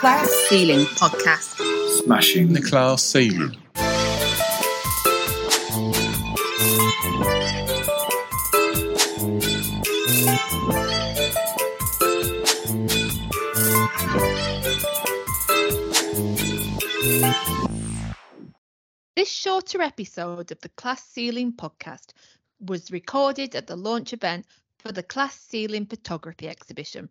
Class Ceiling podcast. Smashing the class ceiling. This shorter episode of the Class Ceiling podcast was recorded at the launch event for the Class Ceiling Photography Exhibition.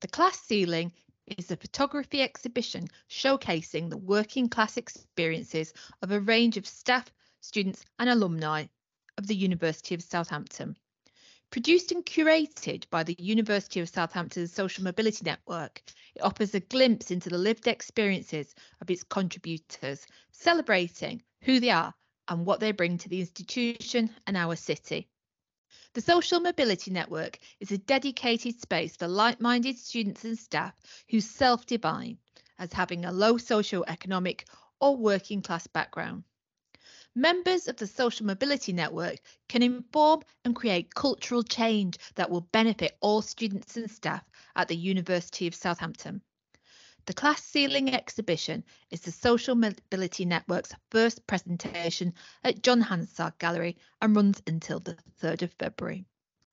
The Class Ceiling is a photography exhibition showcasing the working class experiences of a range of staff, students, and alumni of the University of Southampton. Produced and curated by the University of Southampton's Social Mobility Network, it offers a glimpse into the lived experiences of its contributors, celebrating who they are and what they bring to the institution and our city. The Social Mobility Network is a dedicated space for like minded students and staff who self define as having a low socio-economic or working class background. Members of the Social Mobility Network can inform and create cultural change that will benefit all students and staff at the University of Southampton. The Class Ceiling exhibition is the Social Mobility Network's first presentation at John Hansard Gallery and runs until the 3rd of February.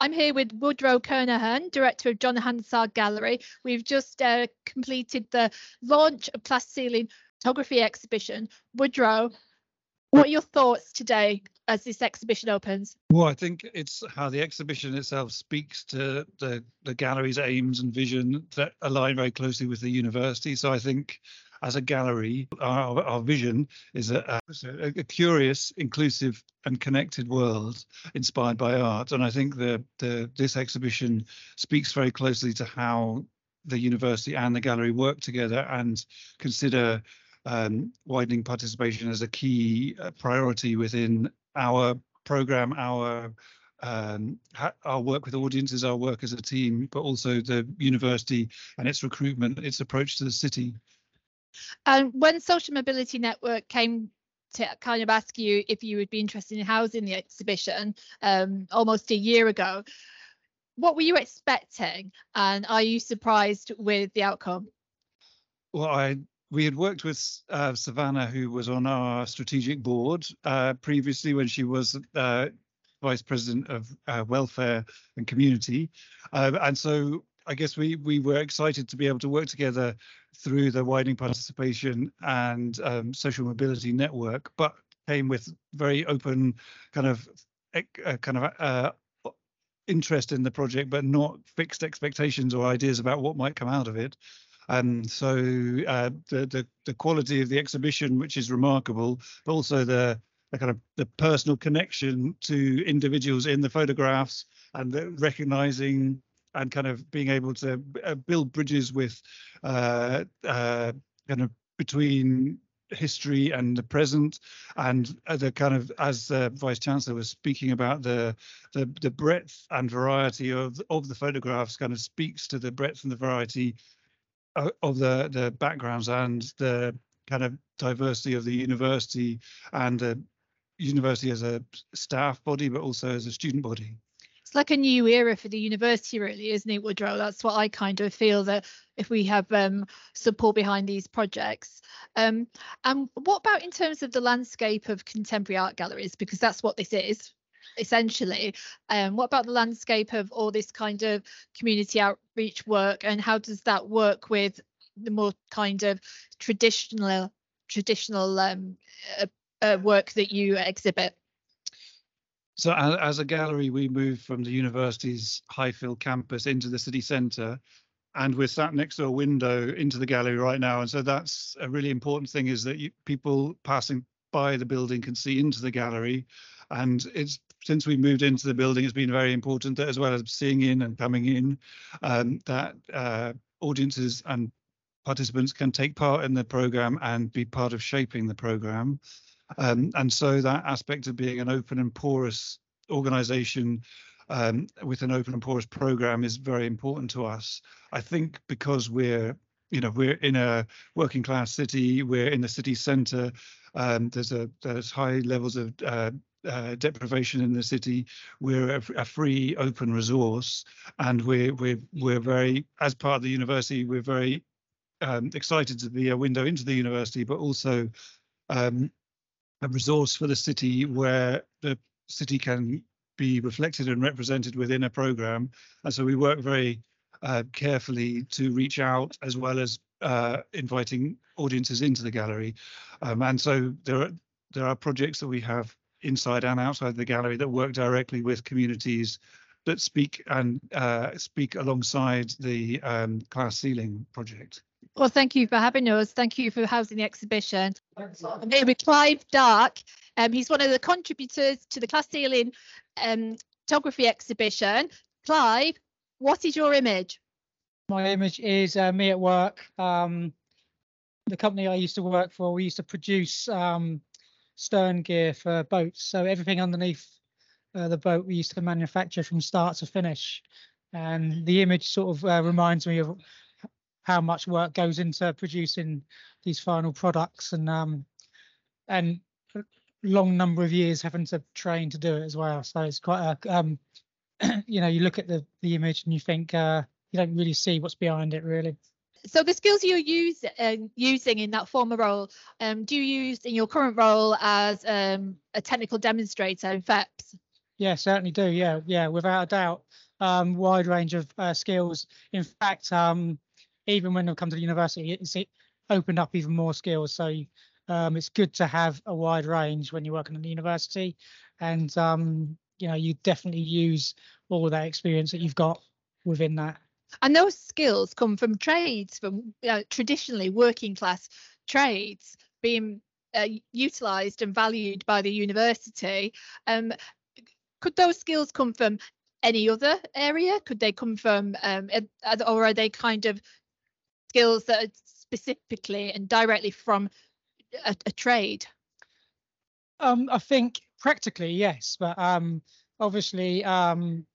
I'm here with Woodrow Kernohan, Director of John Hansard Gallery. We've just uh, completed the launch of Class Ceiling Photography exhibition. Woodrow, what are your thoughts today as this exhibition opens? Well, I think it's how the exhibition itself speaks to the, the gallery's aims and vision that align very closely with the university. So I think as a gallery, our, our vision is a, a, a, curious, inclusive, and connected world inspired by art. And I think the, the this exhibition speaks very closely to how the university and the gallery work together and consider um, widening participation as a key uh, priority within our program, our um, our work with audiences, our work as a team, but also the university and its recruitment, its approach to the city. And when Social Mobility Network came to kind of ask you if you would be interested in housing the exhibition um, almost a year ago, what were you expecting, and are you surprised with the outcome? Well, I we had worked with uh, Savannah, who was on our strategic board uh, previously when she was uh, vice president of uh, welfare and community, uh, and so I guess we we were excited to be able to work together through the widening participation and um, social mobility network, but came with very open kind of uh, kind of interest in the project, but not fixed expectations or ideas about what might come out of it. And so uh, the, the, the quality of the exhibition, which is remarkable, but also the the kind of the personal connection to individuals in the photographs and the recognizing and kind of being able to uh, build bridges with uh, uh, kind of between history and the present. And the kind of as the vice chancellor was speaking about the the the breadth and variety of of the photographs kind of speaks to the breadth and the variety of the the backgrounds and the kind of diversity of the university and the university as a staff body, but also as a student body. It's like a new era for the university, really, isn't it, Woodrow? That's what I kind of feel that if we have um, support behind these projects. Um, and what about in terms of the landscape of contemporary art galleries? Because that's what this is essentially. Um, what about the landscape of all this kind of community outreach work, and how does that work with the more kind of traditional traditional um, uh, uh, work that you exhibit? So, as a gallery, we moved from the university's Highfield campus into the city centre, and we're sat next to a window into the gallery right now. And so, that's a really important thing: is that you, people passing by the building can see into the gallery, and it's since we moved into the building, it's been very important that as well as seeing in and coming in, um, that uh, audiences and participants can take part in the program and be part of shaping the program. Um, and so that aspect of being an open and porous organization um, with an open and porous program is very important to us. I think because we're you know we're in a working class city we're in the city center um, there's a there's high levels of uh, uh, deprivation in the city. We're a, a, free, open resource, and we're we're we're very, as part of the university, we're very um, excited to be a window into the university, but also um, a resource for the city where the city can be reflected and represented within a program. And so we work very uh, carefully to reach out as well as uh, inviting audiences into the gallery. Um, and so there are there are projects that we have inside and outside the gallery that work directly with communities that speak and uh, speak alongside the um, class ceiling project. Well, thank you for having us. Thank you for housing the exhibition. I'm here with Clive Dark. Um, he's one of the contributors to the class ceiling um, photography exhibition. Clive, what is your image? My image is uh, me at work. Um, the company I used to work for, we used to produce um, stern gear for boats. So everything underneath uh, the boat we used to manufacture from start to finish. And the image sort of uh, reminds me of how much work goes into producing these final products and um, and long number of years having to train to do it as well. So it's quite a um, you know you look at the the image and you think uh, you don't really see what's behind it really. So the skills you're use, uh, using in that former role, um, do you use in your current role as um, a technical demonstrator in FEPS? Yeah, certainly do. Yeah, yeah, without a doubt. Um, wide range of uh, skills. In fact, um, even when I've come to the university, it's it opened up even more skills. So um, it's good to have a wide range when you're working at the university, and you know you definitely use all that experience that you've got within that. And those skills come from trades, from traditionally working class trades being uh, utilised and valued by the university. Um, could those skills come from any other area? Could they come from, um, or are they kind of skills that are specifically and directly from a, a trade? Um, I think practically yes, but um, obviously um,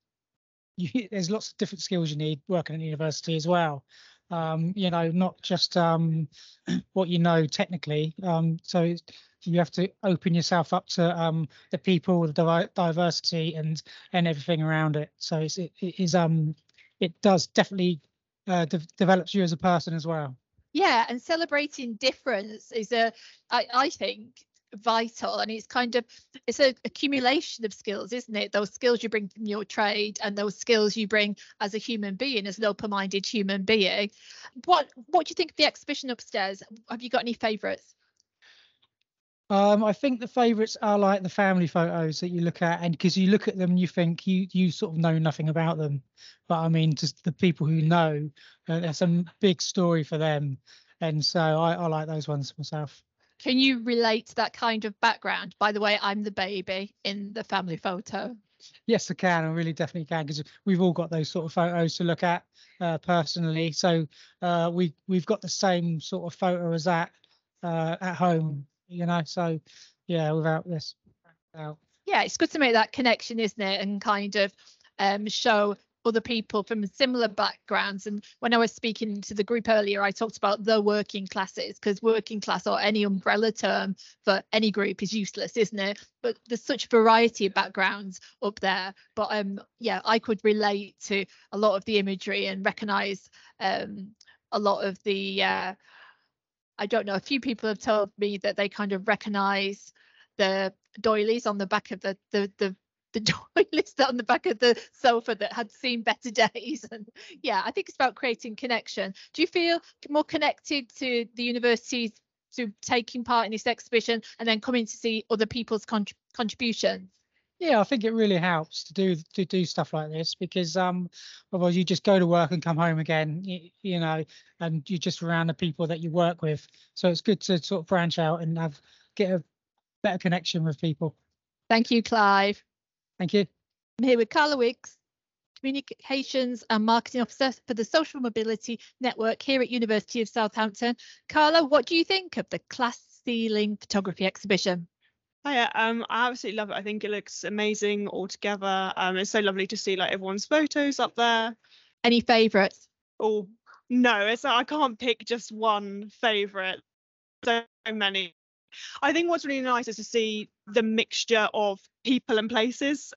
you, there's lots of different skills you need working at university as well. Um, you know, not just um, what you know technically. Um, so you have to open yourself up to um, the people, the div- diversity, and and everything around it. So it's, it, it is um, it does definitely uh, de- develops you as a person as well. Yeah, and celebrating difference is a, I, I think, vital and it's kind of it's an accumulation of skills isn't it? Those skills you bring from your trade and those skills you bring as a human being as an open-minded human being. What what do you think of the exhibition upstairs? Have you got any favorites um, I think the favourites are like the family photos that you look at, and because you look at them, you think you you sort of know nothing about them, but I mean, just the people who know, uh, a big story for them, and so I, I like those ones myself. Can you relate to that kind of background? By the way, I'm the baby in the family photo. Yes, I can. I really definitely can because we've all got those sort of photos to look at uh, personally. So uh, we we've got the same sort of photo as that uh, at home you know. So yeah, without this, without. yeah, it's good to make that connection, isn't it? And kind of um, show other people from similar backgrounds. And when I was speaking to the group earlier, I talked about the working classes because working class or any umbrella term for any group is useless, isn't it? But there's such variety of backgrounds up there. But um, yeah, I could relate to a lot of the imagery and recognise um, a lot of the uh, I don't know. A few people have told me that they kind of recognise the doilies on the back of the the the the doilies on the back of the sofa that had seen better days and yeah i think it's about creating connection do you feel more connected to the university through taking part in this exhibition and then coming to see other people's contributions yeah, I think it really helps to do to do stuff like this because um otherwise you just go to work and come home again, you, you know, and you're just around the people that you work with. So it's good to sort of branch out and have get a better connection with people. Thank you, Clive. Thank you. I'm here with Carla Wiggs, Communications and Marketing Officer for the Social Mobility Network here at University of Southampton. Carla, what do you think of the class Ceiling Photography Exhibition? Hiya, um, I absolutely love it. I think it looks amazing all together. Um, it's so lovely to see like everyone's photos up there. Any favourites? Oh no, it's I can't pick just one favourite. So many. I think what's really nice is to see the mixture of people and places.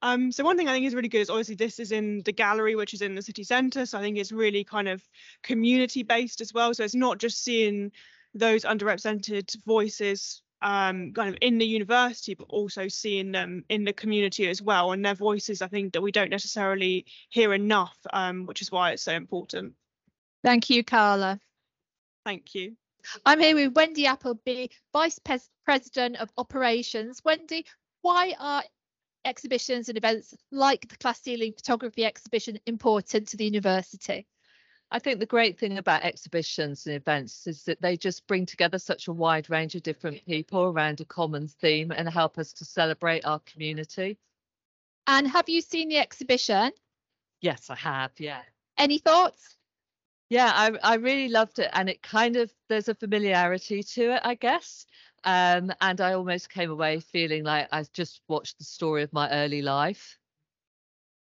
Um, so one thing I think is really good is obviously this is in the gallery, which is in the city centre. So I think it's really kind of community based as well. So it's not just seeing those underrepresented voices um, kind of in the university, but also seeing them in the community as well. And their voices, I think, that we don't necessarily hear enough, um, which is why it's so important. Thank you, Carla. Thank you. I'm here with Wendy Appleby, Vice Pres- of Operations. Wendy, why are exhibitions and events like the Class Ceiling Photography Exhibition important to the university? I think the great thing about exhibitions and events is that they just bring together such a wide range of different people around a common theme and help us to celebrate our community. And have you seen the exhibition? Yes, I have. Yeah. Any thoughts? Yeah, I, I really loved it. And it kind of, there's a familiarity to it, I guess. Um, and I almost came away feeling like I just watched the story of my early life.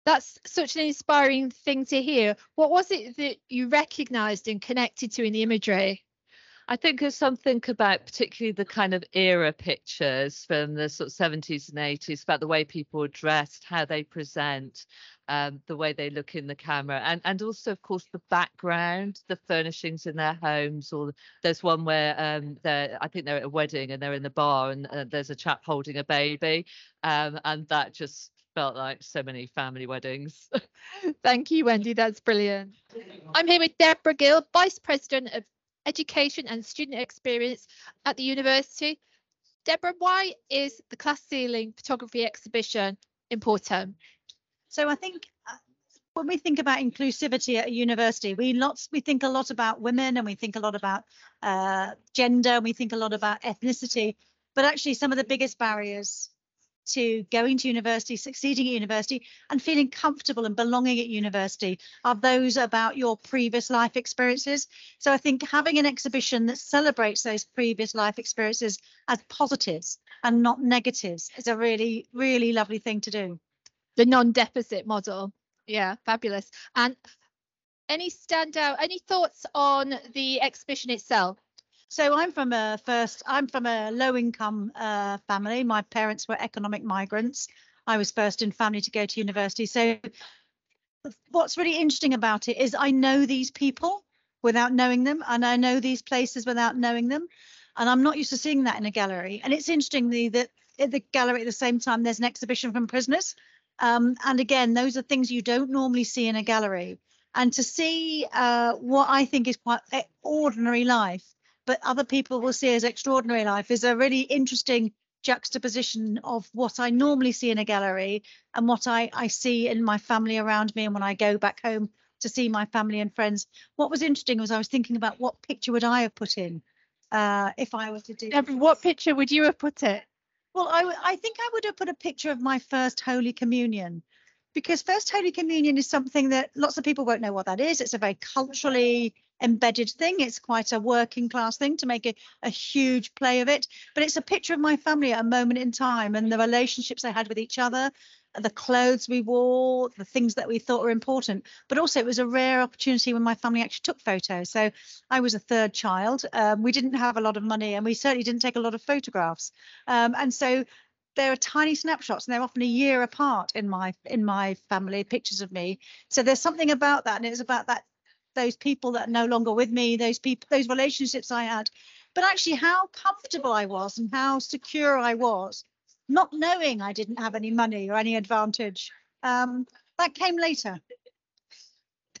That's such an inspiring thing to hear. What was it that you recognised and connected to in the imagery? I think there's something about particularly the kind of era pictures from the sort of 70s and 80s about the way people are dressed, how they present, um, the way they look in the camera, and and also of course the background, the furnishings in their homes. Or there's one where um, they're I think they're at a wedding and they're in the bar and uh, there's a chap holding a baby, um, and that just felt like so many family weddings. Thank you, Wendy. That's brilliant. I'm here with Deborah Gill, Vice President of Education and Student Experience at the university. Deborah, why is the Class Ceiling Photography Exhibition important? So I think uh, when we think about inclusivity at a university, we lots we think a lot about women and we think a lot about uh, gender and we think a lot about ethnicity, but actually some of the biggest barriers to going to university, succeeding at university, and feeling comfortable and belonging at university are those about your previous life experiences. So I think having an exhibition that celebrates those previous life experiences as positives and not negatives is a really, really lovely thing to do. The non-deficit model. Yeah, fabulous. And any standout, any thoughts on the exhibition itself? So I'm from a first, I'm from a low income uh, family. My parents were economic migrants. I was first in family to go to university. So what's really interesting about it is I know these people without knowing them, and I know these places without knowing them. And I'm not used to seeing that in a gallery. And it's interesting that at the gallery at the same time, there's an exhibition from prisoners. Um, and again, those are things you don't normally see in a gallery. And to see uh, what I think is quite ordinary life but other people will see as extraordinary life is a really interesting juxtaposition of what I normally see in a gallery and what I, I see in my family around me and when I go back home to see my family and friends. What was interesting was I was thinking about what picture would I have put in uh, if I were to do. What picture would you have put it? Well, I, I think I would have put a picture of my first Holy Communion because First Holy Communion is something that lots of people won't know what that is. It's a very culturally embedded thing. It's quite a working class thing to make a, a huge play of it. But it's a picture of my family at a moment in time and the relationships they had with each other, the clothes we wore, the things that we thought were important. But also, it was a rare opportunity when my family actually took photos. So I was a third child. Um, we didn't have a lot of money and we certainly didn't take a lot of photographs. Um, and so there are tiny snapshots and they're often a year apart in my in my family pictures of me so there's something about that and it's about that those people that are no longer with me, those people, those relationships I had, but actually how comfortable I was and how secure I was, not knowing I didn't have any money or any advantage. Um, that came later.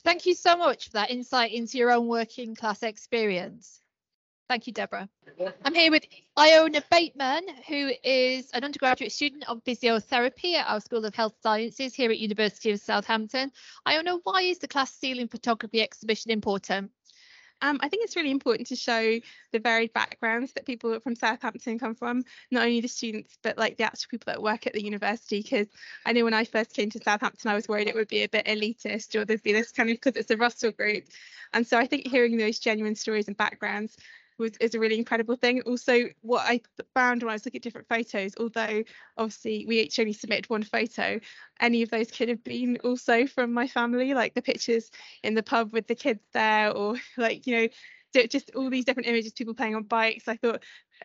Thank you so much for that insight into your own working class experience. Thank you, Deborah. I'm here with Iona Bateman, who is an undergraduate student of physiotherapy at our School of Health Sciences here at University of Southampton. Iona, why is the class ceiling photography exhibition important? Um, I think it's really important to show the varied backgrounds that people from Southampton come from, not only the students, but like the actual people that work at the university. Because I know when I first came to Southampton, I was worried it would be a bit elitist or there'd be this kind of because it's a Russell group. And so I think hearing those genuine stories and backgrounds was is a really incredible thing. Also, what I found when I was looking at different photos, although obviously we each only submitted one photo, any of those could have been also from my family, like the pictures in the pub with the kids there, or like you know just all these different images, people playing on bikes. I thought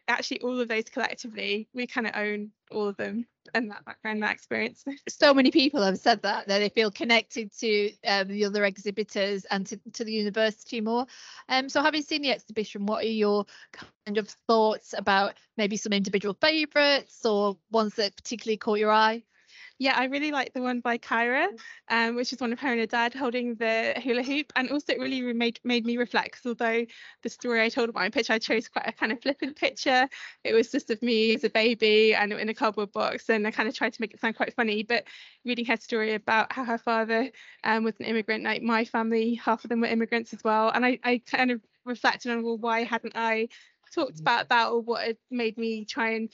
actually all of those collectively, we kind of own all of them and that background, that experience. So many people have said that that they feel connected to um, the other exhibitors and to, to the university more. Um, so having seen the exhibition, what are your kind of thoughts about maybe some individual favourites or ones that particularly caught your eye? Yeah, I really like the one by Kyra, um, which is one of her and her dad holding the hula hoop. And also it really made made me reflect 'cause although the story I told about my picture, I chose quite a kind of flippant picture. It was just of me as a baby and in a cardboard box. And I kind of tried to make it sound quite funny. But reading her story about how her father um, was an immigrant, like my family, half of them were immigrants as well. And I, I kind of reflected on, well, why hadn't I talked about that or what had made me try and,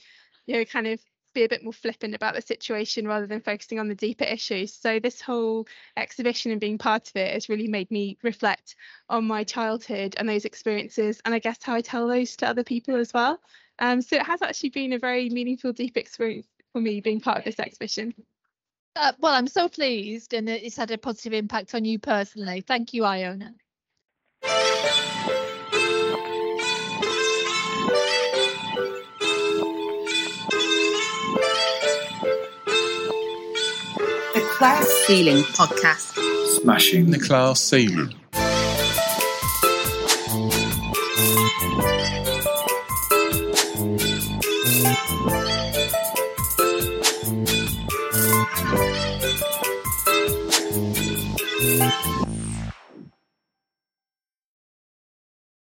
you know, kind of be a bit more flippant about the situation rather than focusing on the deeper issues. So this whole exhibition and being part of it has really made me reflect on my childhood and those experiences, and I guess how I tell those to other people as well. Um, so it has actually been a very meaningful, deep experience for me being part of this exhibition. Uh, well, I'm so pleased and it's had a positive impact on you personally. Thank you, Iona. Class Ceiling Podcast. Smashing the class ceiling.